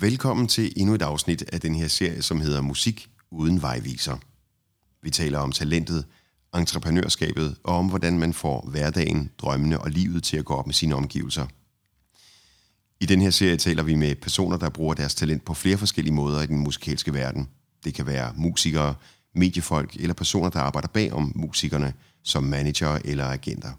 Velkommen til endnu et afsnit af den her serie, som hedder Musik uden vejviser. Vi taler om talentet, entreprenørskabet og om, hvordan man får hverdagen, drømmene og livet til at gå op med sine omgivelser. I den her serie taler vi med personer, der bruger deres talent på flere forskellige måder i den musikalske verden. Det kan være musikere, mediefolk eller personer, der arbejder bag om musikerne som manager eller agenter.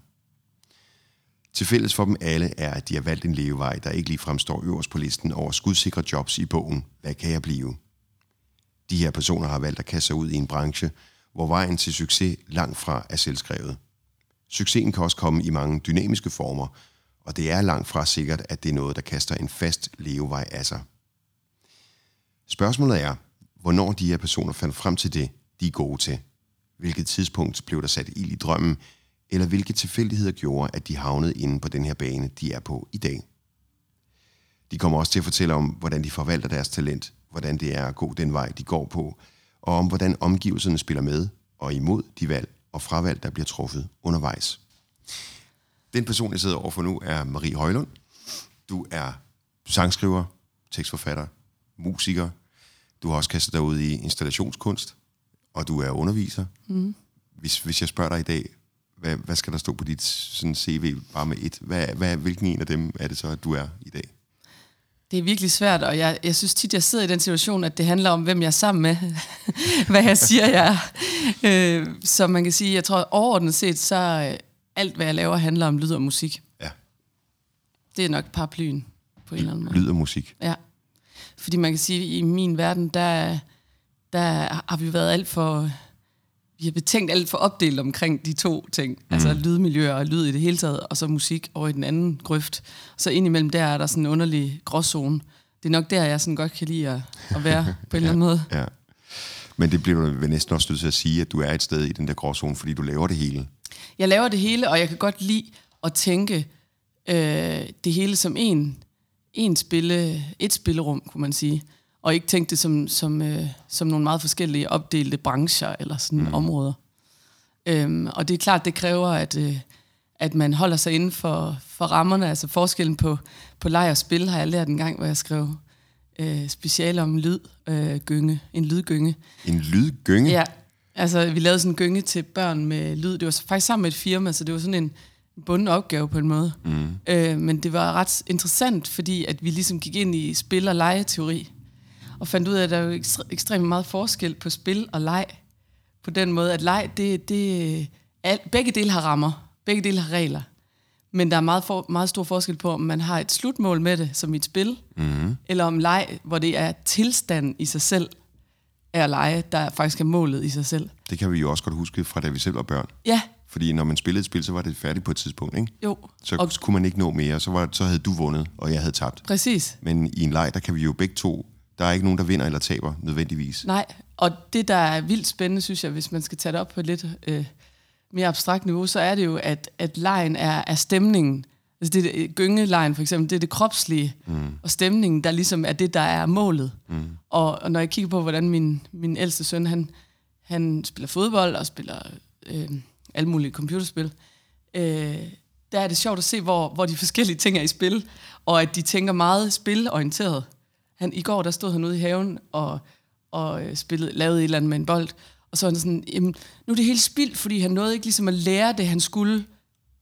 Til fælles for dem alle er, at de har valgt en levevej, der ikke lige fremstår øverst på listen over skudsikre jobs i bogen Hvad kan jeg blive? De her personer har valgt at kaste sig ud i en branche, hvor vejen til succes langt fra er selvskrevet. Succesen kan også komme i mange dynamiske former, og det er langt fra sikkert, at det er noget, der kaster en fast levevej af sig. Spørgsmålet er, hvornår de her personer fandt frem til det, de er gode til. Hvilket tidspunkt blev der sat ild i drømmen, eller hvilke tilfældigheder gjorde, at de havnede inde på den her bane, de er på i dag. De kommer også til at fortælle om, hvordan de forvalter deres talent, hvordan det er at gå den vej, de går på, og om hvordan omgivelserne spiller med og imod de valg og fravalg, der bliver truffet undervejs. Den person, jeg sidder overfor nu, er Marie Højlund. Du er sangskriver, tekstforfatter, musiker. Du har også kastet dig ud i installationskunst, og du er underviser. Mm. Hvis, hvis jeg spørger dig i dag, hvad, hvad skal der stå på dit sådan CV bare med et? Hvad, hvad, hvilken en af dem er det så, at du er i dag? Det er virkelig svært, og jeg, jeg synes tit, jeg sidder i den situation, at det handler om, hvem jeg er sammen med. hvad jeg siger, jeg er. Øh, så man kan sige, jeg tror overordnet set, så alt, hvad jeg laver, handler om lyd og musik. Ja. Det er nok paraplyen på en eller anden måde. Lyd og musik. Ja. Fordi man kan sige, at i min verden, der, der har vi været alt for vi har betænkt alt for opdelt omkring de to ting. Mm. Altså lydmiljøer og lyd i det hele taget, og så musik over i den anden grøft. Så indimellem der er der sådan en underlig gråzone. Det er nok der, jeg sådan godt kan lide at, at være på en eller anden måde. Ja. Men det bliver du næsten også nødt til at sige, at du er et sted i den der gråzone, fordi du laver det hele. Jeg laver det hele, og jeg kan godt lide at tænke øh, det hele som en, en spille, et spillerum, kunne man sige og ikke tænke det som, som, øh, som nogle meget forskellige opdelte brancher eller sådan mm. områder. Øhm, og det er klart, det kræver, at, øh, at man holder sig inden for, for rammerne. Altså forskellen på, på leg og spil har jeg lært en gang, hvor jeg skrev øh, speciale om lyd, øh, gynge, en lydgynge. En lydgynge? Ja, altså vi lavede sådan en gynge til børn med lyd. Det var faktisk sammen med et firma, så det var sådan en bunden opgave på en måde. Mm. Øh, men det var ret interessant, fordi at vi ligesom gik ind i spil- og legeteori og fandt ud af, at der er jo ekstremt meget forskel på spil og leg. På den måde, at leg, det, det, alt, begge dele har rammer, begge dele har regler. Men der er meget, for, meget stor forskel på, om man har et slutmål med det, som i et spil, mm-hmm. eller om leg, hvor det er tilstand i sig selv, er at lege, der faktisk er målet i sig selv. Det kan vi jo også godt huske fra da vi selv var børn. Ja. Fordi når man spillede et spil, så var det færdigt på et tidspunkt, ikke? Jo. Så og kunne man ikke nå mere, så, var, så havde du vundet, og jeg havde tabt. Præcis. Men i en leg, der kan vi jo begge to der er ikke nogen, der vinder eller taber nødvendigvis. Nej, og det, der er vildt spændende, synes jeg, hvis man skal tage det op på et lidt øh, mere abstrakt niveau, så er det jo, at, at lejen er, er stemningen. Altså det, det gyngelejen for eksempel, det er det kropslige, mm. og stemningen, der ligesom er det, der er målet. Mm. Og, og når jeg kigger på, hvordan min, min ældste søn, han, han spiller fodbold og spiller øh, alle mulige computerspil, øh, der er det sjovt at se, hvor, hvor de forskellige ting er i spil, og at de tænker meget spilorienteret. Han, I går der stod han ude i haven og, og øh, spillede, lavede et eller andet med en bold. Og så var han sådan, jamen, nu er det helt spildt, fordi han nåede ikke ligesom at lære det, han skulle,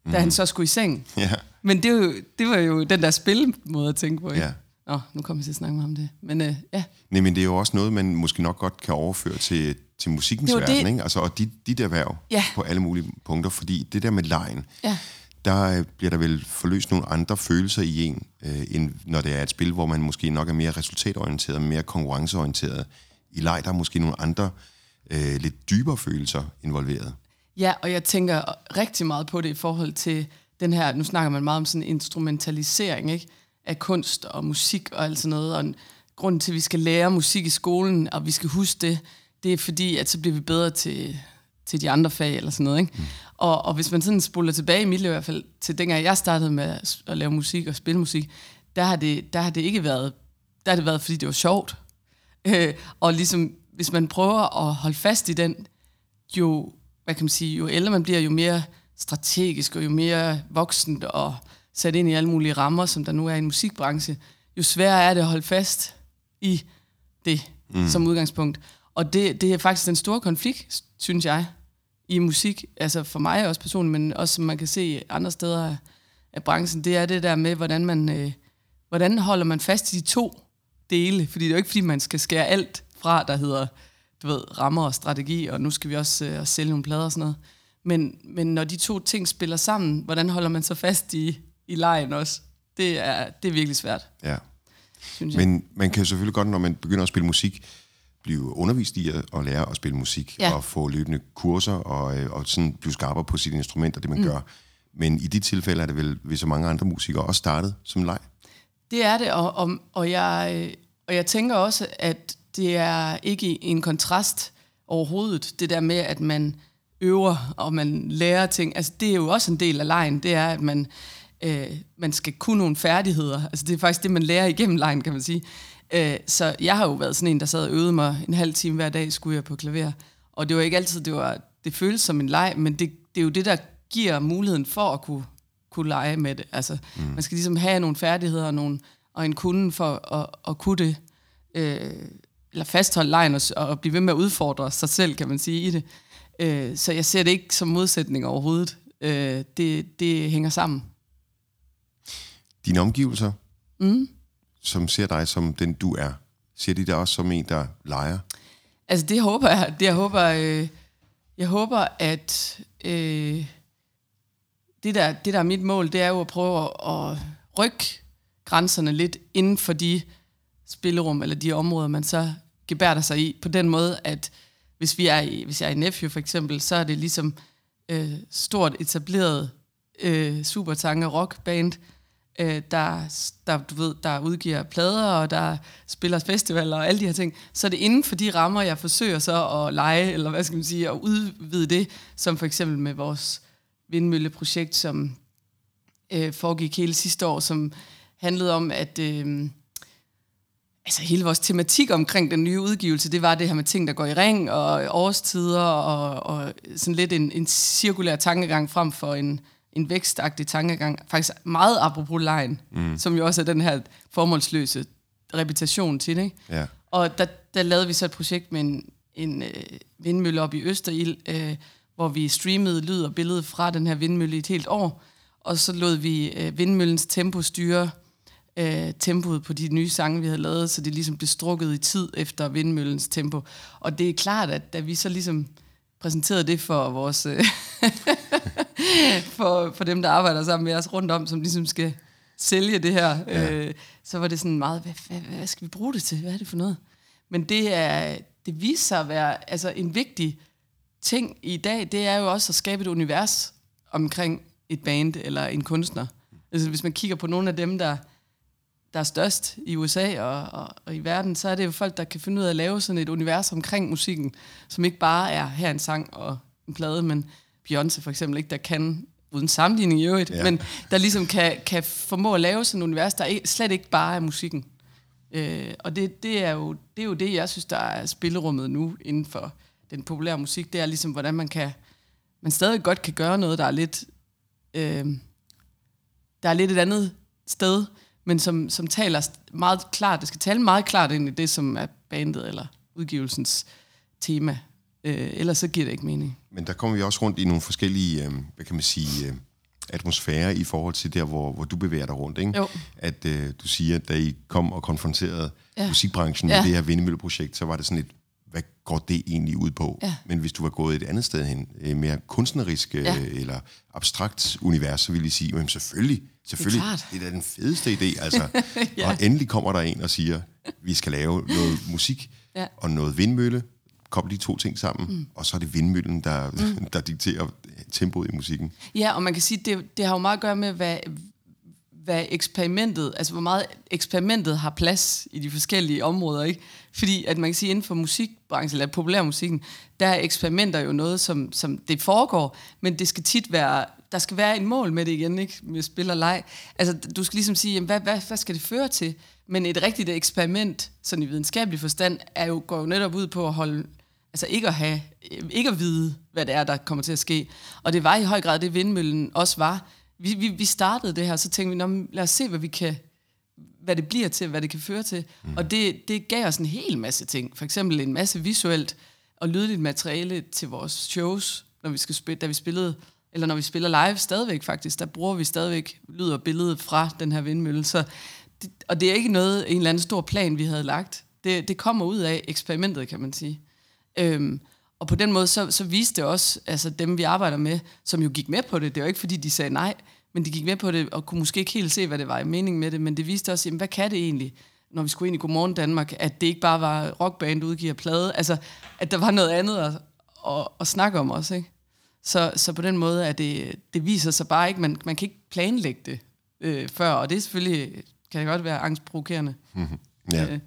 da mm. han så skulle i seng. Ja. Men det, var jo, det var jo den der spilmåde at tænke på. Ikke? Ja. Nå, nu kommer vi til at snakke om det. Men øh, ja. Nej, men det er jo også noget, man måske nok godt kan overføre til, til musikkens verden, det. ikke? Altså, og dit, dit erhverv ja. på alle mulige punkter, fordi det der med lejen, ja der øh, bliver der vel forløst nogle andre følelser i en, øh, end når det er et spil, hvor man måske nok er mere resultatorienteret, mere konkurrenceorienteret. I leg der er måske nogle andre, øh, lidt dybere følelser involveret. Ja, og jeg tænker rigtig meget på det i forhold til den her, nu snakker man meget om sådan instrumentalisering ikke? af kunst og musik og alt sådan noget, og grunden til, at vi skal lære musik i skolen, og vi skal huske det, det er fordi, at så bliver vi bedre til, til de andre fag eller sådan noget. Ikke? Mm. Og, og hvis man sådan spoler tilbage i mit liv i hvert fald, til dengang jeg startede med at lave musik og spille musik, der har det, der har det ikke været, der har det været, fordi det var sjovt. Øh, og ligesom, hvis man prøver at holde fast i den, jo, hvad kan man sige, jo ældre man bliver, jo mere strategisk og jo mere voksen og sat ind i alle mulige rammer, som der nu er i en musikbranche, jo sværere er det at holde fast i det mm. som udgangspunkt. Og det, det er faktisk den store konflikt, synes jeg, i musik, altså for mig også personligt, men også som man kan se andre steder af, af branchen, det er det der med, hvordan man, øh, hvordan holder man fast i de to dele, fordi det er jo ikke, fordi man skal skære alt fra, der hedder, du ved, rammer og strategi, og nu skal vi også øh, sælge nogle plader og sådan noget. Men, men når de to ting spiller sammen, hvordan holder man så fast i, i lejen også? Det er, det er virkelig svært. Ja. Synes jeg. Men man kan selvfølgelig godt, når man begynder at spille musik, blive undervist i at, at lære at spille musik, ja. og få løbende kurser, og, øh, og sådan blive skarpere på sit instrument og det, man mm. gør. Men i de tilfælde er det vel, hvis så mange andre musikere også startet som leg? Det er det, og, og, og, jeg, og jeg tænker også, at det er ikke i en kontrast overhovedet, det der med, at man øver, og man lærer ting. Altså, det er jo også en del af lejen, det er, at man, øh, man skal kunne nogle færdigheder. Altså, det er faktisk det, man lærer igennem lejen, kan man sige. Øh, så jeg har jo været sådan en, der sad og øvede mig en halv time hver dag, skulle jeg på klaver. Og det var ikke altid, det var det føltes som en leg, men det, det er jo det, der giver muligheden for at kunne, kunne lege med det. Altså, mm. man skal ligesom have nogle færdigheder og, nogle, og en kunde for at, at kunne det. Øh, eller fastholde lejen og, og blive ved med at udfordre sig selv, kan man sige, i det. Øh, så jeg ser det ikke som modsætning overhovedet. Øh, det, det hænger sammen. Dine omgivelser, mm som ser dig som den du er, ser de dig også som en, der leger? Altså det håber jeg. Det, jeg håber, øh, jeg håber at øh, det, der, det, der er mit mål, det er jo at prøve at, at rykke grænserne lidt inden for de spillerum, eller de områder, man så gebærder sig i, på den måde, at hvis, vi er i, hvis jeg er i Nephew for eksempel, så er det ligesom øh, stort etableret øh, supertanke rockband, øh, der, der, du ved, der udgiver plader, og der spiller festivaler og alle de her ting, så er det inden for de rammer, jeg forsøger så at lege, eller hvad skal man sige, at udvide det, som for eksempel med vores vindmølleprojekt, som øh, foregik hele sidste år, som handlede om, at øh, altså hele vores tematik omkring den nye udgivelse, det var det her med ting, der går i ring, og årstider, og, og sådan lidt en, en cirkulær tankegang frem for en, en vækstagtig tankegang. Faktisk meget apropos lejen, mm. som jo også er den her formålsløse repetition til det. Ikke? Ja. Og der, der lavede vi så et projekt med en, en øh, vindmølle op i Østerild, øh, hvor vi streamede lyd og billede fra den her vindmølle i et helt år, og så lod vi øh, vindmøllens tempo styre øh, tempoet på de nye sange, vi havde lavet, så det ligesom blev strukket i tid efter vindmøllens tempo. Og det er klart, at da vi så ligesom præsenterede det for vores... Øh, for, for dem, der arbejder sammen med os rundt om, som ligesom skal sælge det her, ja. øh, så var det sådan meget, hvad, hvad, hvad skal vi bruge det til? Hvad er det for noget? Men det, er, det viser sig at være altså en vigtig ting i dag, det er jo også at skabe et univers omkring et band eller en kunstner. Altså hvis man kigger på nogle af dem, der der er størst i USA og, og, og i verden, så er det jo folk, der kan finde ud af at lave sådan et univers omkring musikken, som ikke bare er her en sang og en plade, men Beyoncé for eksempel ikke, der kan uden sammenligning i øvrigt, ja. men der ligesom kan, kan formå at lave sådan et univers, der slet ikke bare er musikken. Øh, og det, det, er jo, det er jo det, jeg synes, der er spillerummet nu inden for den populære musik. Det er ligesom, hvordan man kan man stadig godt kan gøre noget, der er lidt øh, der er lidt et andet sted, men som, som taler meget klart, det skal tale meget klart ind i det, som er bandet eller udgivelsens tema. Øh, ellers så giver det ikke mening. Men der kommer vi også rundt i nogle forskellige, øh, hvad kan man sige, øh, atmosfære i forhold til der, hvor, hvor du bevæger dig rundt. Ikke? Jo. At øh, du siger, at da I kom og konfronterede ja. musikbranchen ja. med det her vindmølleprojekt, så var det sådan et, hvad går det egentlig ud på? Ja. Men hvis du var gået et andet sted hen, øh, mere kunstnerisk øh, ja. eller abstrakt univers, så ville I sige, jamen selvfølgelig, selvfølgelig, det er, det er da den fedeste idé. Altså. ja. Og endelig kommer der en og siger, vi skal lave noget musik ja. og noget vindmølle, koble de to ting sammen, mm. og så er det vindmøllen, der, mm. der dikterer tempoet i musikken. Ja, og man kan sige, det, det har jo meget at gøre med, hvad, hvad eksperimentet, altså hvor meget eksperimentet har plads i de forskellige områder, ikke? Fordi at man kan sige, inden for musikbranchen, eller populærmusikken, der er eksperimenter jo noget, som, som det foregår, men det skal tit være, der skal være en mål med det igen, ikke? Med spil og leg. Altså, du skal ligesom sige, jamen, hvad, hvad, hvad skal det føre til? Men et rigtigt eksperiment, sådan i videnskabelig forstand, er jo, går jo netop ud på at holde, altså ikke at have, ikke at vide, hvad det er, der kommer til at ske. Og det var i høj grad det, vindmøllen også var, vi, vi, vi startede det her, så tænkte vi, lad os se, hvad vi kan hvad det bliver til, hvad det kan føre til. Mm. Og det, det gav os en hel masse ting. For eksempel en masse visuelt og lydligt materiale til vores shows, når vi skal spille, da vi spillede, eller når vi spiller live stadigvæk faktisk, der bruger vi stadigvæk lyd og billede fra den her vindmølle. Så det, og det er ikke noget, en eller anden stor plan, vi havde lagt. Det, det kommer ud af eksperimentet, kan man sige. Øhm, og på den måde, så, så viste det også, altså dem vi arbejder med, som jo gik med på det, det var ikke fordi, de sagde nej, men de gik med på det, og kunne måske ikke helt se, hvad det var i mening med det, men det viste også, jamen, hvad kan det egentlig, når vi skulle ind i Godmorgen Danmark, at det ikke bare var rockband, udgiver plade, altså, at der var noget andet at, at, at snakke om også, ikke? Så, så på den måde, at det, det viser sig bare ikke, man, man kan ikke planlægge det øh, før, og det er selvfølgelig, kan det godt være angstprovokerende. Mm-hmm. Ja. Øh.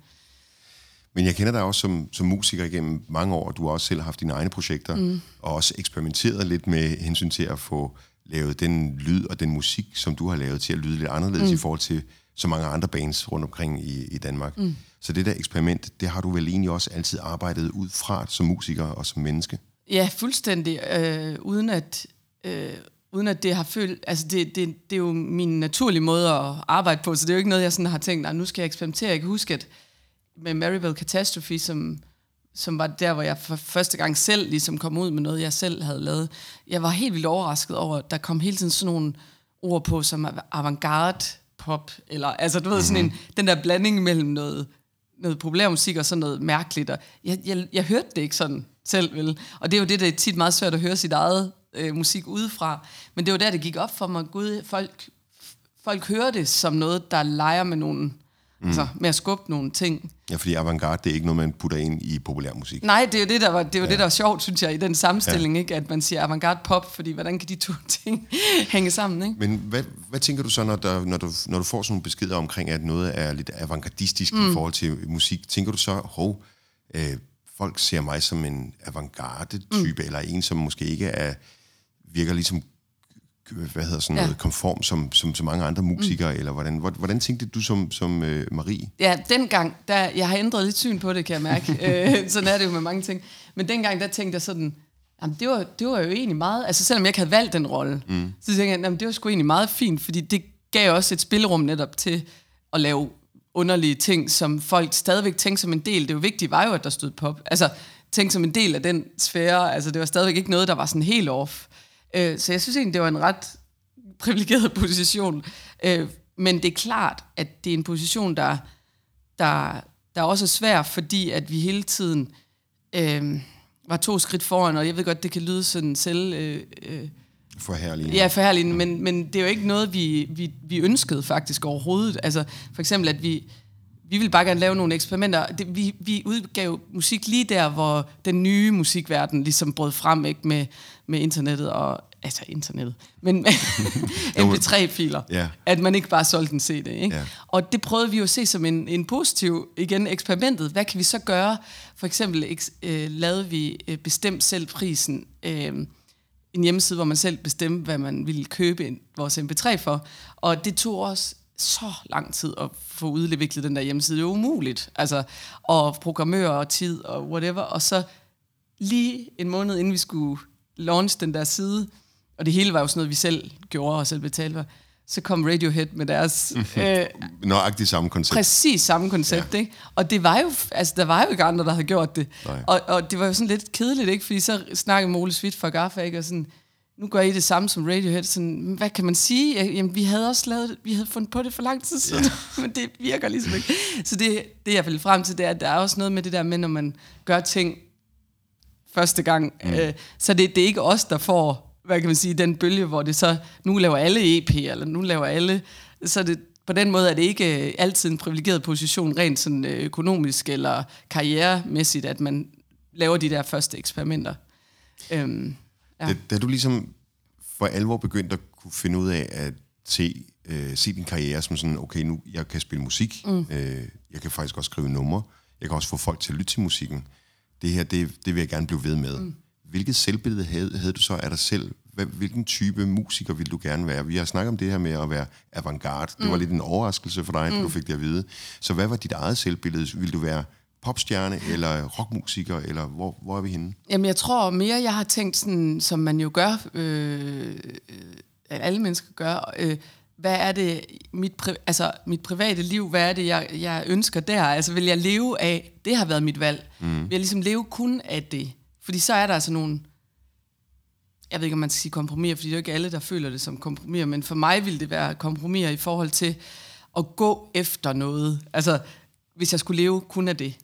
Men jeg kender dig også som, som musiker igennem mange år. Du har også selv haft dine egne projekter, mm. og også eksperimenteret lidt med hensyn til at få lavet den lyd og den musik, som du har lavet, til at lyde lidt anderledes mm. i forhold til så mange andre bands rundt omkring i, i Danmark. Mm. Så det der eksperiment, det har du vel egentlig også altid arbejdet ud fra som musiker og som menneske? Ja, fuldstændig. Øh, uden at... Øh, uden at det har følt, altså det, det, det er jo min naturlige måde at arbejde på, så det er jo ikke noget, jeg sådan har tænkt, at nu skal jeg eksperimentere. Jeg kan huske, at med Maribel Catastrophe, som, som var der, hvor jeg for første gang selv ligesom kom ud med noget, jeg selv havde lavet. Jeg var helt vildt overrasket over, at der kom hele tiden sådan nogle ord på, som avantgarde pop, eller altså du ved, sådan en, mhm. den der blanding mellem noget, noget populærmusik og sådan noget mærkeligt. Og jeg, jeg, jeg hørte det ikke sådan selv, vel? Og det er jo det, der er tit meget svært at høre sit eget øh, musik udefra. Men det var der, det gik op for mig. Gud, folk, folk hører det som noget, der leger med nogle Mm. Altså med at skubbe nogle ting. Ja, fordi avantgarde, det er ikke noget, man putter ind i populærmusik. Nej, det er jo det, der var, det, er jo ja. det, der var sjovt, synes jeg, i den sammenstilling, ja. ikke? at man siger avantgarde pop, fordi hvordan kan de to ting hænge sammen? Ikke? Men hvad, hvad tænker du så, når, der, når, du, når du får sådan nogle beskeder omkring, at noget er lidt avantgardistisk mm. i forhold til musik? Tænker du så, hov, øh, folk ser mig som en avantgarde-type, mm. eller en, som måske ikke er virker ligesom hvad hedder sådan noget, ja. konform som, som så mange andre musikere, mm. eller hvordan, hvordan tænkte du som, som uh, Marie? Ja, dengang, der, jeg har ændret lidt syn på det, kan jeg mærke. øh, sådan er det jo med mange ting. Men dengang, der tænkte jeg sådan, jamen, det, var, det var jo egentlig meget, altså selvom jeg ikke havde valgt den rolle, mm. så tænkte jeg, jamen, det var sgu egentlig meget fint, fordi det gav også et spillerum netop til at lave underlige ting, som folk stadigvæk tænkte som en del. Det jo vigtige var jo, at der stod pop. Altså, tænkte som en del af den sfære. Altså, det var stadigvæk ikke noget, der var sådan helt off. Øh, så jeg synes egentlig, det var en ret privilegeret position. Øh, men det er klart, at det er en position, der, der, der også er svær, fordi at vi hele tiden øh, var to skridt foran, og jeg ved godt, det kan lyde sådan selv... Øh, øh, Forherligende. Ja, forherligende, men, men det er jo ikke noget, vi, vi, vi ønskede faktisk overhovedet. Altså for eksempel, at vi, vi ville bare gerne lave nogle eksperimenter. Det, vi, vi udgav musik lige der, hvor den nye musikverden ligesom brød frem ikke med, med internettet og altså internettet, men mp3-filer, yeah. at man ikke bare solgte en CD. Ikke? Yeah. Og det prøvede vi jo at se som en, en positiv, igen, eksperimentet. Hvad kan vi så gøre? For eksempel øh, lavede vi øh, bestemt selv prisen, øh, en hjemmeside, hvor man selv bestemte, hvad man ville købe en, vores mp3 for. Og det tog os så lang tid at få udviklet den der hjemmeside. Det er umuligt. Altså, og programmører og tid og whatever. Og så lige en måned inden vi skulle launch den der side, og det hele var jo sådan noget, vi selv gjorde og selv betalte for, så kom Radiohead med deres... øh, Nøjagtigt samme koncept. Præcis samme koncept, ja. ikke? Og det var jo, altså, der var jo ikke andre, der havde gjort det. Og, og det var jo sådan lidt kedeligt, ikke? Fordi så snakkede Mole Svit fra Garfa, ikke? Og sådan, nu gør I det samme som Radiohead. Sådan, hvad kan man sige? Jamen, vi havde også lavet vi havde fundet på det for lang tid siden, ja. men det virker ligesom ikke. Så det, det jeg vil frem til, det er, at der er også noget med det der med, når man gør ting første gang. Mm. Øh, så det, det er ikke os, der får, hvad kan man sige, den bølge, hvor det så, nu laver alle EP, eller nu laver alle, så det, på den måde er det ikke øh, altid en privilegeret position, rent sådan øh, økonomisk eller karrieremæssigt, at man laver de der første eksperimenter. Øhm, ja. da, da du ligesom for alvor begyndte at kunne finde ud af at se, øh, se din karriere som sådan, okay, nu jeg kan spille musik, mm. øh, jeg kan faktisk også skrive numre, jeg kan også få folk til at lytte til musikken det her, det, det vil jeg gerne blive ved med. Mm. Hvilket selvbillede havde, havde du så af dig selv? Hvilken type musiker ville du gerne være? Vi har snakket om det her med at være avantgarde. Mm. Det var mm. lidt en overraskelse for dig, mm. du fik det at vide. Så hvad var dit eget selvbillede? Vil du være popstjerne eller rockmusiker, eller hvor, hvor er vi henne? Jamen, jeg tror mere, jeg har tænkt sådan, som man jo gør, øh, øh alle mennesker gør, øh, hvad er det, mit, pri- altså, mit private liv, hvad er det, jeg, jeg ønsker der? Altså, vil jeg leve af, det har været mit valg. Mm. Vil jeg ligesom leve kun af det? Fordi så er der altså nogle, jeg ved ikke, om man skal sige kompromis, fordi det er jo ikke alle, der føler det som kompromis, men for mig vil det være kompromis i forhold til at gå efter noget. Altså, hvis jeg skulle leve kun af det.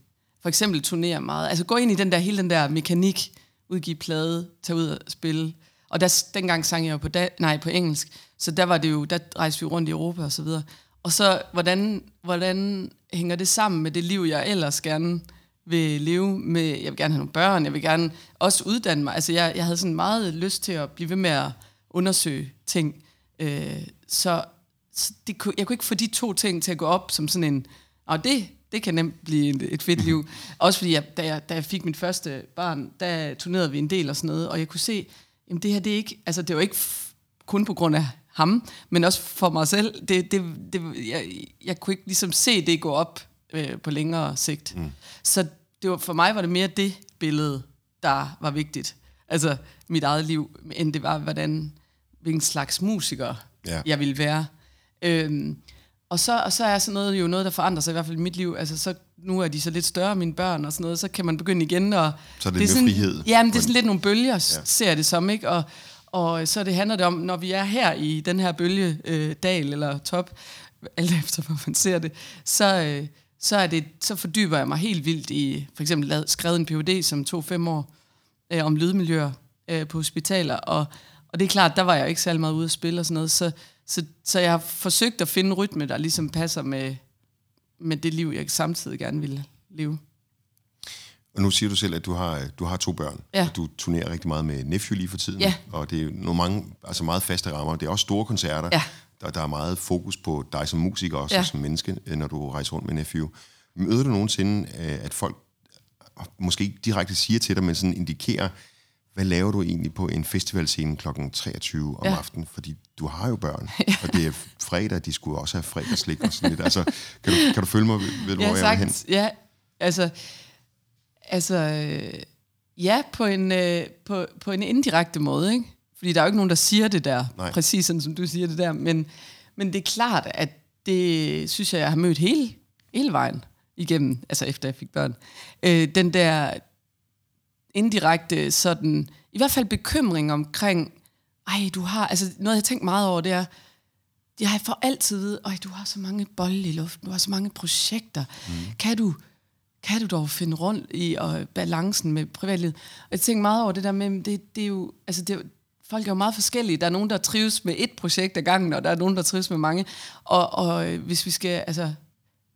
For eksempel turnere meget. Altså gå ind i den der, hele den der mekanik, udgive plade, tage ud og spille. Og der, dengang sang jeg jo på, da, nej, på engelsk, så der var det jo, der rejste vi rundt i Europa og så videre. Og så, hvordan, hvordan hænger det sammen med det liv, jeg ellers gerne vil leve med? Jeg vil gerne have nogle børn, jeg vil gerne også uddanne mig. Altså, jeg, jeg havde sådan meget lyst til at blive ved med at undersøge ting. Øh, så så det, kunne- jeg kunne ikke få de to ting til at gå op som sådan en, og det, det kan nemt blive et, fedt liv. Også fordi, jeg, da, jeg, da jeg fik mit første barn, der turnerede vi en del og sådan noget, og jeg kunne se, jamen det her, det er ikke, altså det var ikke kun på grund af ham, men også for mig selv. Det, det, det, jeg, jeg kunne ikke ligesom se det gå op øh, på længere sigt. Mm. Så det var, for mig var det mere det billede, der var vigtigt. Altså mit eget liv, end det var, hvordan, hvilken slags musiker Ja. jeg ville være. Øhm, og, så, og så er sådan noget jo noget, der forandrer sig i hvert fald i mit liv. Altså, så, nu er de så lidt større, mine børn og sådan noget, så kan man begynde igen. Og Så er det lidt sådan, frihed. Ja, men det er sådan lidt nogle bølger, ja. ser jeg det som, ikke? Og, og så det handler det om, når vi er her i den her bølge, øh, dal eller top, alt efter hvor man ser det, så, øh, så, er det, så fordyber jeg mig helt vildt i, for eksempel lavet, skrevet en PhD, som tog fem år, øh, om lydmiljøer øh, på hospitaler, og, og det er klart, der var jeg jo ikke særlig meget ude at spille og sådan noget, så, så, så jeg har forsøgt at finde en rytme, der ligesom passer med, med det liv, jeg samtidig gerne ville leve. Og nu siger du selv, at du har, du har to børn, Ja. og du turnerer rigtig meget med Nephew lige for tiden, Ja. og det er nogle mange, altså meget faste rammer. Det er også store koncerter. Ja. Der, der er meget fokus på dig som musiker også, Ja. og som menneske, øh, når du rejser rundt med Nephew. Møder du nogensinde, øh, at folk øh, måske ikke direkte siger til dig, men sådan indikerer, hvad laver du egentlig på en festivalscene kl. 23 om Ja. aftenen? Fordi du har jo børn, og det er fredag, de skulle også have fredagslik og sådan lidt. Altså, kan du, kan du følge mig, ved du, Ja, hvor jeg vil hen? Ja, altså, altså øh, ja, på en, øh, på, på en indirekte måde, ikke? Fordi der er jo ikke nogen, der siger det der, Nej. præcis sådan som du siger det der, men, men det er klart, at det synes jeg, jeg har mødt hele, hele vejen igennem, altså efter jeg fik børn. Øh, den der indirekte sådan, i hvert fald bekymring omkring, ej, du har, altså noget jeg har tænkt meget over, det er, jeg har for altid vide, øj, du har så mange bolde i luften, du har så mange projekter. Mm. Kan, du, kan du dog finde rundt i og balancen med privatlivet? Og jeg tænker meget over det der med, det, det er jo, altså det jo- folk er jo meget forskellige. Der er nogen, der trives med et projekt ad gangen, og der er nogen, der trives med mange. Og, og øh, hvis vi skal, altså,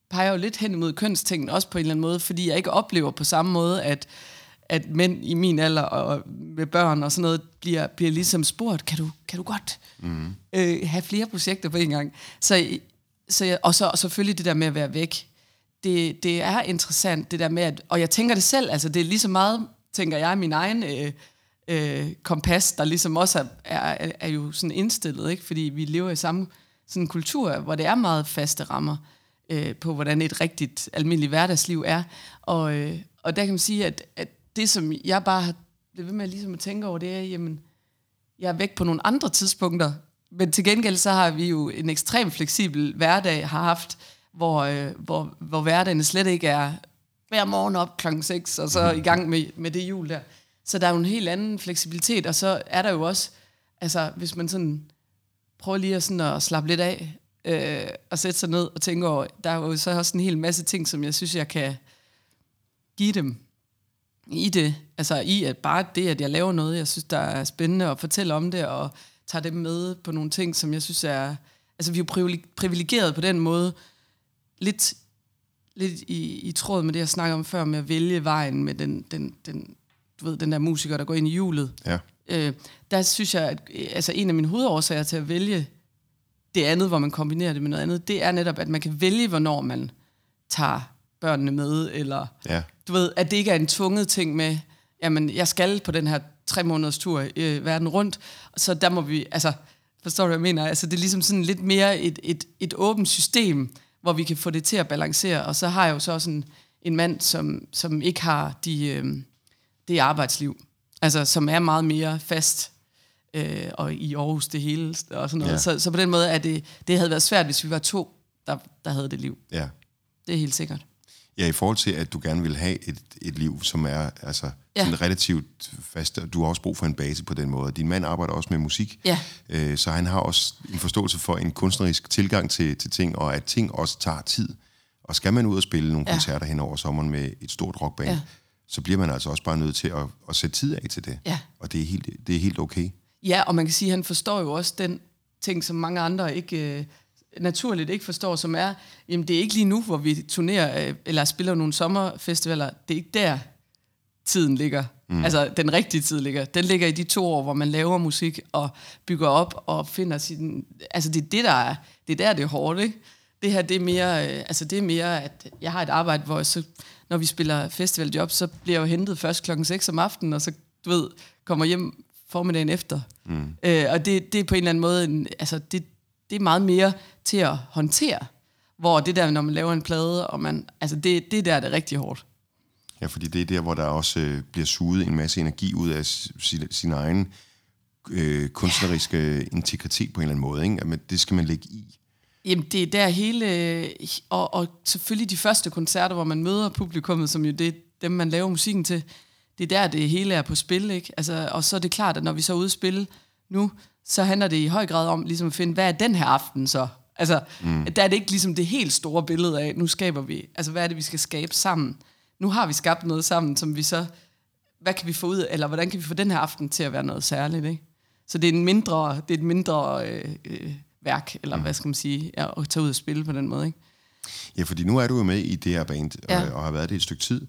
peger jo lidt hen imod kønstingen, også på en eller anden måde, fordi jeg ikke oplever på samme måde, at, at mænd i min alder og med børn og sådan noget, bliver, bliver ligesom spurgt, kan du, kan du godt mm. øh, have flere projekter på en gang? Så, så og så og selvfølgelig det der med at være væk. Det, det er interessant, det der med, at, og jeg tænker det selv, altså det er lige så meget, tænker jeg, min egen øh, øh, kompas, der ligesom også er, er, er jo sådan indstillet, ikke? fordi vi lever i samme sådan en kultur, hvor det er meget faste rammer øh, på, hvordan et rigtigt almindeligt hverdagsliv er. Og, øh, og der kan man sige, at, at det, som jeg bare har blevet ved med ligesom at tænke over, det er, jamen, jeg er væk på nogle andre tidspunkter, men til gengæld så har vi jo en ekstremt fleksibel hverdag har haft, hvor, øh, hvor, hvor hverdagen slet ikke er hver morgen op klokken 6, og så i gang med, med det jul der. Så der er jo en helt anden fleksibilitet, og så er der jo også, altså hvis man sådan prøver lige at, sådan at slappe lidt af, øh, og sætte sig ned og tænke over, der er jo så også en hel masse ting, som jeg synes, jeg kan give dem i det. Altså i at bare det, at jeg laver noget, jeg synes, der er spændende og fortælle om det, og tager dem med på nogle ting, som jeg synes er... Altså vi er jo privilegeret på den måde, lidt, lidt i, i tråd med det, jeg snakker om før, med at vælge vejen med den, den, den, du ved, den der musiker, der går ind i hjulet. Ja. Øh, der synes jeg, at altså en af mine hovedårsager til at vælge det andet, hvor man kombinerer det med noget andet, det er netop, at man kan vælge, hvornår man tager børnene med, eller Ja. du ved, at det ikke er en tvunget ting med, jamen, jeg skal på den her tre måneders tur øh, verden rundt, så der må vi, altså, forstår du, hvad jeg mener? Altså, det er ligesom sådan lidt mere et, et, et åbent system, hvor vi kan få det til at balancere, og så har jeg jo så også en, en mand, som, som ikke har de, øh, det arbejdsliv, altså, som er meget mere fast, øh, og i Aarhus det hele, og sådan noget. Ja. Så, så på den måde er det, det havde været svært, hvis vi var to, der, der havde det liv. Ja. Det er helt sikkert. Ja, i forhold til, at du gerne vil have et, et liv, som er altså, ja. Sådan relativt fast. Du har også brug for en base på den måde. Din mand arbejder også med musik, Ja. øh, så han har også en forståelse for en kunstnerisk tilgang til, til ting, og at ting også tager tid. Og skal man ud og spille nogle ja. Koncerter hen over sommeren med et stort rockband. Ja. så bliver man altså også bare nødt til at, at sætte tid af til det. Ja. Og det er, helt, det er helt okay. Ja, og man kan sige, at han forstår jo også den ting, som mange andre ikke øh, naturligt ikke forstår, som er, jamen det er ikke lige nu, hvor vi turnerer øh, eller spiller nogle sommerfestivaler. Det er ikke der, tiden ligger. Mm. Altså, den rigtige tid ligger. Den ligger i de to år, hvor man laver musik og bygger op og finder sin... Altså, det er det, der er... Det er der, det er hårdt, ikke? Det her, det er mere... Øh, altså, det er mere, at jeg har et arbejde, hvor jeg så, når vi spiller festivaljob, så bliver jeg jo hentet først klokken 6 om aftenen, og så, du ved, kommer hjem formiddagen efter. Mm. Øh, og det, det er på en eller anden måde... En, altså, det, det er meget mere til at håndtere. Hvor det der, når man laver en plade, og man... Altså, det, det der er det rigtig hårdt. Ja, fordi det er der, hvor der også øh, bliver suget en masse energi ud af sin, sin egen øh, kunstneriske integritet på en eller anden måde. Ikke? Jamen, det skal man lægge i. Jamen, det er der hele... Og, og selvfølgelig de første koncerter, hvor man møder publikummet, som jo det er dem, man laver musikken til, det er der, det hele er på spil, ikke? Altså, og så er det klart, at når vi så er ude at spille nu, så handler det i høj grad om ligesom at finde, hvad er den her aften så? Altså, mm. der er det ikke ligesom det helt store billede af, nu skaber vi... Altså, hvad er det, vi skal skabe sammen? Nu har vi skabt noget sammen, som vi så... Hvad kan vi få ud eller hvordan kan vi få den her aften til at være noget særligt, ikke? Så det er en mindre, det er et mindre øh, øh, værk, eller mm. hvad skal man sige, ja, at tage ud og spille på den måde, ikke? Ja, fordi nu er du jo med i det her band, ja. Ja. og, og har været det et stykke tid.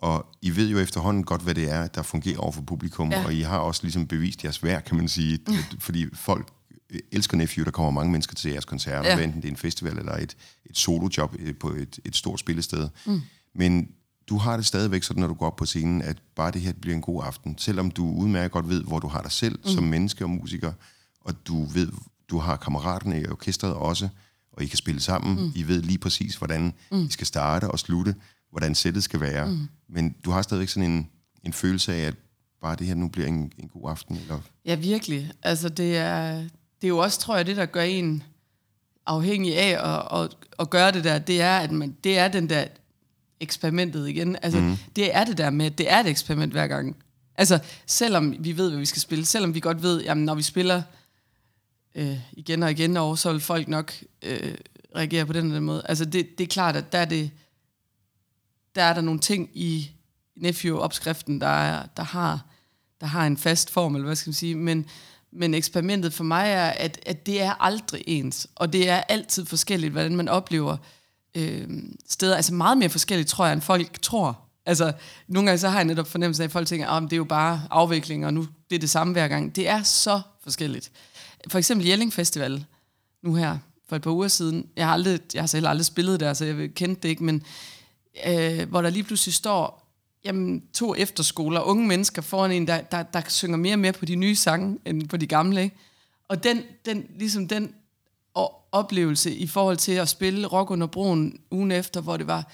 Og I ved jo efterhånden godt, hvad det er, der fungerer over for publikum. Ja. Og I har også ligesom bevist jeres værd, kan man sige. Mm. Fordi folk øh, elsker Nephew. Der kommer mange mennesker til jeres koncerter, ja. Ja. enten det er en festival eller et, et solojob øh, på et, et stort spillested. Mm. Men du har det stadigvæk sådan, når du går op på scenen, at bare det her bliver en god aften. Selvom du udmærket godt ved, hvor du har dig selv mm. som menneske og musiker, og du ved, du har kammeraterne i orkestret også, og I kan spille sammen. Mm. I ved lige præcis, hvordan mm. I skal starte og slutte, hvordan sættet skal være. Mm. Men du har stadigvæk sådan en, en følelse af, at bare det her nu bliver en, en god aften. Eller? Ja, virkelig. Altså, det er, det er jo også, tror jeg, det, der gør en afhængig af at, at, at gøre det der, det er, at man, det er den der eksperimentet igen. Altså, mm. det er det der med, at det er et eksperiment hver gang. Altså, selvom vi ved, hvad vi skal spille, selvom vi godt ved, jamen, når vi spiller øh, igen og igen over, så vil folk nok øh, reagere på den eller den måde. Altså, det, det er klart, at der er, det, der er der nogle ting i Nephew-opskriften, der, er, der, har, der har en fast form, eller hvad skal man sige, men, men eksperimentet for mig er, at, at det er aldrig ens, og det er altid forskelligt, hvordan man oplever øh, steder, altså meget mere forskelligt, tror jeg, end folk tror. Altså, nogle gange så har jeg netop fornemmelsen af, at folk tænker, ah, at det er jo bare afvikling, og nu det er det samme hver gang. Det er så forskelligt. For eksempel Jelling Festival, nu her, for et par uger siden. Jeg har, aldrig, jeg har selv aldrig spillet der, så jeg kendte det ikke, men øh, hvor der lige pludselig står jamen, to efterskoler, unge mennesker foran en, der, der, der synger mere og mere på de nye sange, end på de gamle. Ikke? Og den, den, ligesom den oplevelse i forhold til at spille Rock under broen ugen efter, hvor det var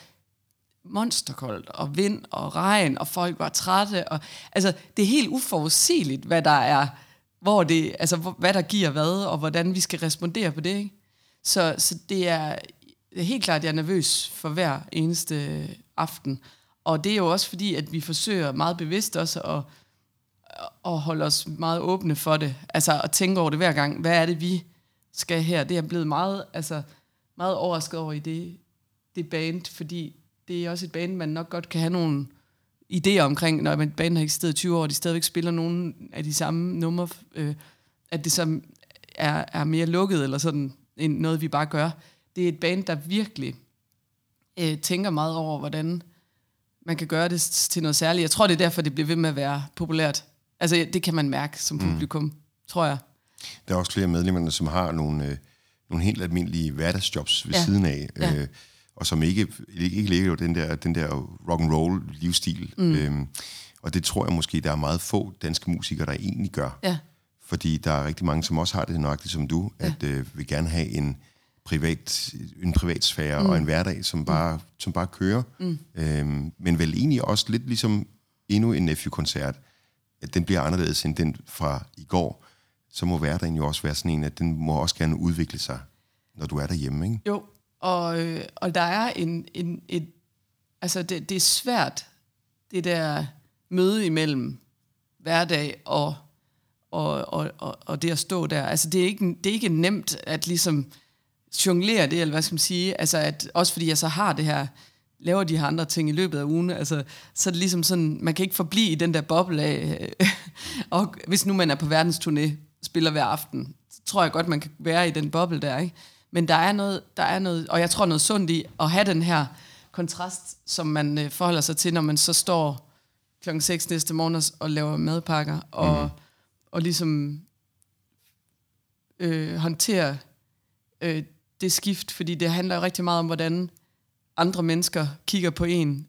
monsterkoldt, og vind og regn, og folk var trætte. Og, altså, det er helt uforudsigeligt, hvad der er, hvor det, altså, hvad der giver hvad, og hvordan vi skal respondere på det. Ikke? Så, så det er helt klart, at jeg er nervøs for hver eneste øh, aften. Og det er jo også fordi, at vi forsøger meget bevidst også at, øh, at holde os meget åbne for det. Altså at tænke over det hver gang. Hvad er det, vi skal her? Det er blevet meget, altså, meget overrasket over i det, det band, fordi det er også et band, man nok godt kan have nogle idéer omkring, når man band har eksisteret 20 år, og de stadigvæk spiller nogle af de samme numre, øh, at det som er, er mere lukket, eller sådan end noget, vi bare gør. Det er et band, der virkelig øh, tænker meget over, hvordan man kan gøre det til noget særligt. Jeg tror, det er derfor, det bliver ved med at være populært. Altså, det kan man mærke som publikum, mm. tror jeg. Der er også flere medlemmer, som har nogle, øh, nogle helt almindelige hverdagsjobs ved ja. Ja. siden af, Ja. øh, og som ikke, ikke, ikke lever den der, den der rock and roll livsstil. Mm. Øhm, og det tror jeg måske, der er meget få danske musikere, der egentlig gør. Ja. Fordi der er rigtig mange, som også har det nøjagtigt som du, ja. at øh, vil gerne have en privat, en privat sfære mm. og en hverdag, som bare, mm. som bare kører. Mm. Øhm, men vel egentlig også lidt ligesom endnu en Nephew-koncert, at den bliver anderledes end den fra i går. så må hverdagen jo også være sådan en, at den må også gerne udvikle sig, når du er derhjemme, ikke? Jo, og, øh, og der er en, en et, altså det, det er svært, det der møde imellem hverdag og, og, og, og, og det at stå der. Altså det er ikke, det er ikke nemt at ligesom jonglere det, eller hvad skal man sige, altså at, også fordi jeg så har det her, laver de her andre ting i løbet af ugen, altså, så er det ligesom sådan, man kan ikke forblive i den der boble af, og hvis nu man er på verdensturné, spiller hver aften, så tror jeg godt, man kan være i den boble der, ikke? Men der er noget, der er noget, og jeg tror noget sundt i at have den her kontrast, som man øh, forholder sig til, når man så står klokken 6 næste morgen og- og laver madpakker, og, mm. og ligesom øh, håndtere øh, det skift, fordi det handler jo rigtig meget om, hvordan andre mennesker kigger på en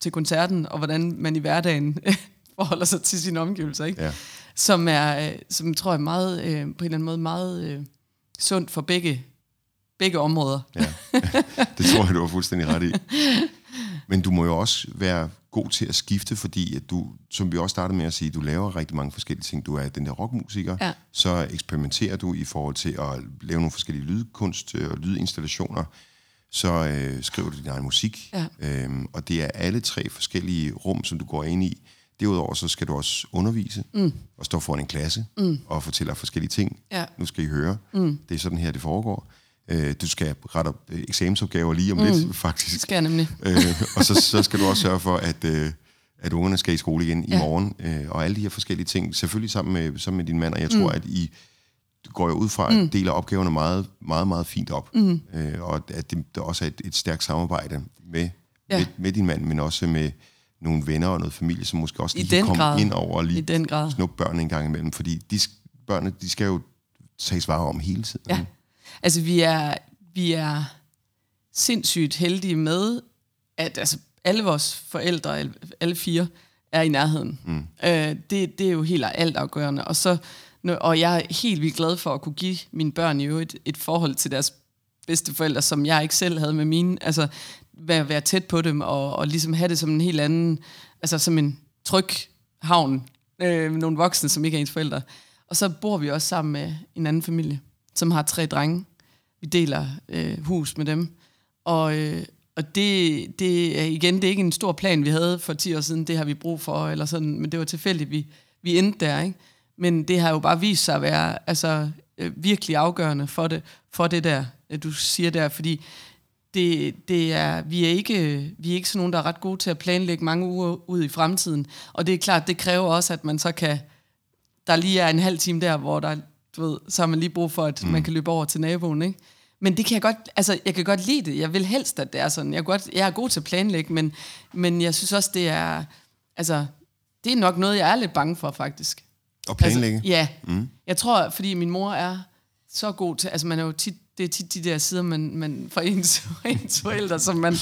til koncerten, og hvordan man i hverdagen forholder sig til sine omgivelser, ikke? Ja. Som er, øh, som tror jeg meget, øh, på en eller anden måde meget øh, sundt for begge, begge områder. Ja, det tror jeg, du har fuldstændig ret i. Men du må jo også være god til at skifte, fordi at du, som vi også startede med at sige, du laver rigtig mange forskellige ting. Du er den der rockmusiker, Ja. så eksperimenterer du i forhold til at lave nogle forskellige lydkunst og lydinstallationer. Så øh, skriver du din egen musik, Ja. øhm, og det er alle tre forskellige rum, som du går ind i. Derudover så skal du også undervise mm. og stå foran en klasse mm. og fortælle forskellige ting. Ja. Nu skal I høre. Mm. Det er sådan her, det foregår. Øh, du skal rette op øh, eksamensopgaver lige om mm. lidt, faktisk. Det skal jeg nemlig. øh, og så, så skal du også sørge for, at, øh, at ungerne skal i skole igen i Ja. morgen. Øh, og alle de her forskellige ting. Selvfølgelig sammen med, sammen med din mand. Og jeg tror, at I går jeg ud fra, at deler opgaverne meget, meget, meget fint op. Mm. Øh, og at det, der også er et, et stærkt samarbejde med, Ja. med, med din mand, men også med nogle venner og noget familie, som måske også I lige kan komme grad. ind over og lige I den grad. snuppe børnene en gang imellem. Fordi de, børnene, de skal jo tages vare om hele tiden. Ja. Altså, vi er, vi er sindssygt heldige med, at altså, alle vores forældre, alle- alle fire, er i nærheden. Mm. Øh, det, det er jo helt altafgørende. Og, så, og jeg er helt vildt glad for at kunne give mine børn jo et, et forhold til deres bedste forældre, som jeg ikke selv havde med mine. Altså, være, være tæt på dem, og, og ligesom have det som en helt anden, altså som en tryg havn. Øh, med nogle voksne, som ikke er ens forældre. Og så bor vi også sammen med en anden familie, som har tre drenge. Vi deler øh, hus med dem. Og, øh, og det, det er igen, det er ikke en stor plan, vi havde for 10 år siden, det har vi brug for, eller sådan, men det var tilfældigt, vi, vi endte der, ikke? Men det har jo bare vist sig at være altså, øh, virkelig afgørende for det, for det der, øh, du siger der, fordi det, det er, vi, er ikke, vi er ikke sådan nogen, der er ret gode til at planlægge mange uger ud i fremtiden. Og det er klart, det kræver også, at man så kan, der lige er en halv time der, hvor der, du ved, så har man lige brug for, at mm. man kan løbe over til naboen, ikke? Men det kan jeg godt, altså jeg kan godt lide det. Jeg vil helst, at det er sådan. Jeg er, godt, jeg er god til at planlægge, men, men jeg synes også, det er, altså, det er nok noget, jeg er lidt bange for, faktisk. Og planlægge. Altså, ja. Mm. Jeg tror, fordi min mor er så god til, altså man er jo tit, det er tit de der sider, man, man for ens, ens forældre, som man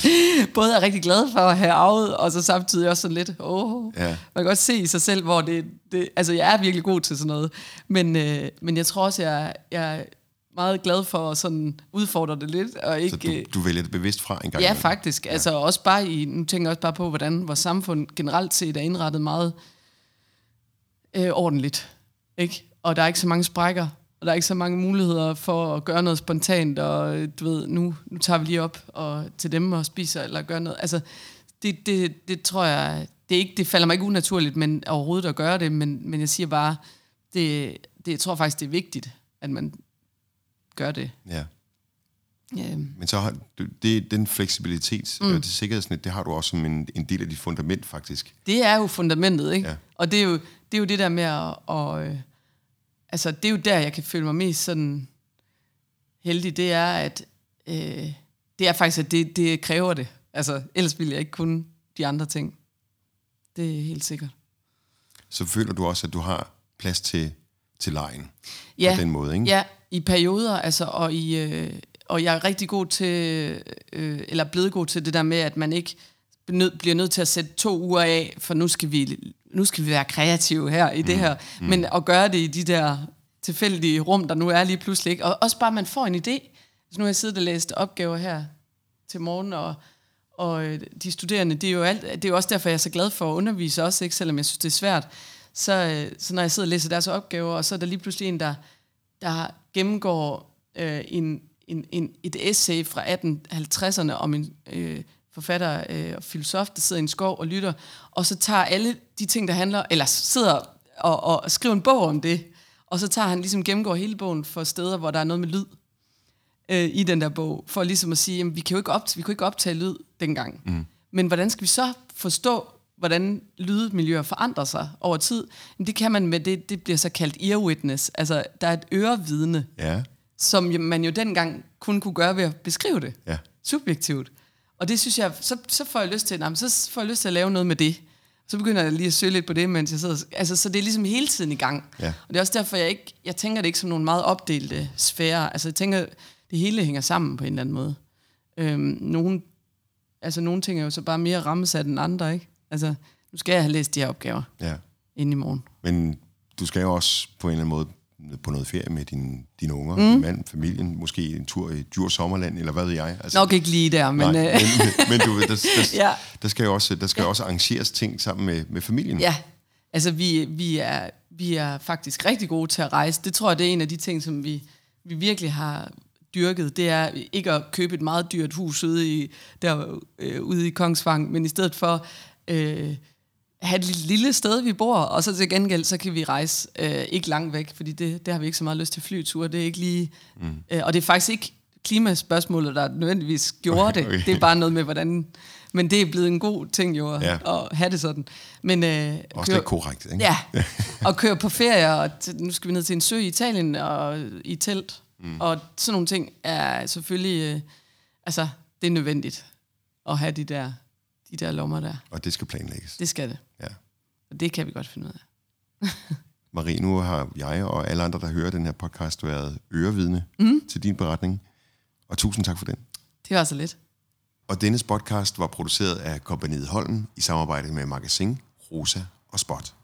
både er rigtig glad for at have arvet, og så samtidig også sådan lidt, åh, Ja. man kan godt se i sig selv, hvor det, det altså jeg er virkelig god til sådan noget, men, øh, men jeg tror også, jeg, jeg er meget glad for at sådan udfordre det lidt, og ikke... Så du, du vælger det bevidst fra en gang Ja, faktisk. Ja. Altså også bare i, nu tænker jeg også bare på, hvordan vores samfund generelt set er indrettet meget øh, ordentligt. Ikke? Og der er ikke så mange sprækker, og der er ikke så mange muligheder for at gøre noget spontant, og øh, du ved, nu, nu tager vi lige op og, til dem og spiser, eller gør noget. Altså, det, det, det tror jeg, det, er ikke, det falder mig ikke unaturligt men overhovedet at gøre det, men, men jeg siger bare, det, det, jeg tror faktisk, det er vigtigt, at man gør det. Ja. Øhm, Men så har du, det, den fleksibilitet mm. og det sikkerhedsnet, det har du også som en, en del af dit fundament, faktisk. Det er jo fundamentet, ikke? Ja. Og det er, jo, det er jo det der med at... Og, øh, altså, det er jo der, jeg kan føle mig mest sådan heldig, det er, at øh, det er faktisk, at det, det kræver det. Altså, ellers ville jeg ikke kunne de andre ting. Det er helt sikkert. Så føler du også, at du har plads til, til lejen Ja, på den måde, ikke? ja i perioder, altså, og, i, øh, og jeg er rigtig god til, øh, eller blevet god til det der med, at man ikke bliver nødt, bliver nødt til at sætte to uger af, for nu skal vi, nu skal vi være kreative her i det her, mm. men at gøre det i de der tilfældige rum, der nu er lige pludselig. Ikke? Og også bare, at man får en idé. Så nu har jeg siddet og læst opgaver her til morgen, og, og øh, de studerende, det er, jo alt, det er jo også derfor, jeg er så glad for at undervise også, ikke? selvom jeg synes, det er svært. så, øh, så når jeg sidder og læser deres opgaver, og så er der lige pludselig en, der, der gennemgår øh, en, en, en, et essay fra 1850'erne om en øh, forfatter øh, og filosof, der sidder i en skov og lytter, og så tager alle de ting, der handler, eller sidder og, og skriver en bog om det, og så tager han ligesom gennemgår hele bogen for steder, hvor der er noget med lyd øh, i den der bog, for ligesom at sige, jamen, vi, kan jo ikke optage, vi kunne ikke optage lyd dengang. Mm. Men hvordan skal vi så forstå, hvordan lydmiljøer forandrer sig over tid? Jamen, det kan man med det, det bliver så kaldt ear witness. Altså, der er et ørevidne, Ja. som man jo dengang kun kunne gøre ved at beskrive det. Ja. Subjektivt. Og det synes jeg, så, så får jeg lyst til, nej, så får jeg lyst til at lave noget med det. Så begynder jeg lige at søge lidt på det, mens jeg sidder. Altså, så det er ligesom hele tiden i gang. Ja. Og det er også derfor, jeg ikke, jeg tænker det ikke som nogle meget opdelte sfærer. Altså, jeg tænker, det hele hænger sammen på en eller anden måde. Øhm, nogle, altså, nogle ting er jo så bare mere rammesat end andre, ikke? Altså, nu skal jeg have læst de her opgaver ja. inden i morgen. Men du skal jo også på en eller anden måde på noget ferie med dine, dine unger, mm. din mand, familien, måske en tur i Djurs Sommerland, eller hvad ved jeg. Altså, Nok ikke lige der, men... nej, øh, men, men du, ved, der, der, Ja. der skal jo også, der skal også arrangeres ting sammen med, med familien. Ja, altså vi, vi, er, vi er faktisk rigtig gode til at rejse. Det tror jeg, det er en af de ting, som vi, vi virkelig har dyrket. Det er ikke at købe et meget dyrt hus ude i, der, øh, ude i Kongsvang, men i stedet for øh, have et lille- sted, vi bor, og så til gengæld, så kan vi rejse øh, ikke langt væk, fordi det, det har vi ikke så meget lyst til flyture. Det er ikke lige... Mm. Øh, og det er faktisk ikke klimaspørgsmålet, der nødvendigvis gjorde det. Okay. Det er bare noget med, hvordan... Men det er blevet en god ting jo, at, Ja. at have det sådan. Men, øh, Også det er korrekt, ikke? Ja, og køre på ferie, og nu skal vi ned til en sø i Italien, og i telt. Mm. Og sådan nogle ting er selvfølgelig, øh, altså, det er nødvendigt at have de der, de der lommer der. Og det skal planlægges. Det skal det. Ja. Og det kan vi godt finde ud af. Marie, nu har jeg og alle andre, der hører den her podcast, været ørevidne mm. til din beretning. Og tusind tak for den. Det var så lidt. Og denne podcast var produceret af kompaniet Holm i samarbejde med Magasin, Rosa og Spot.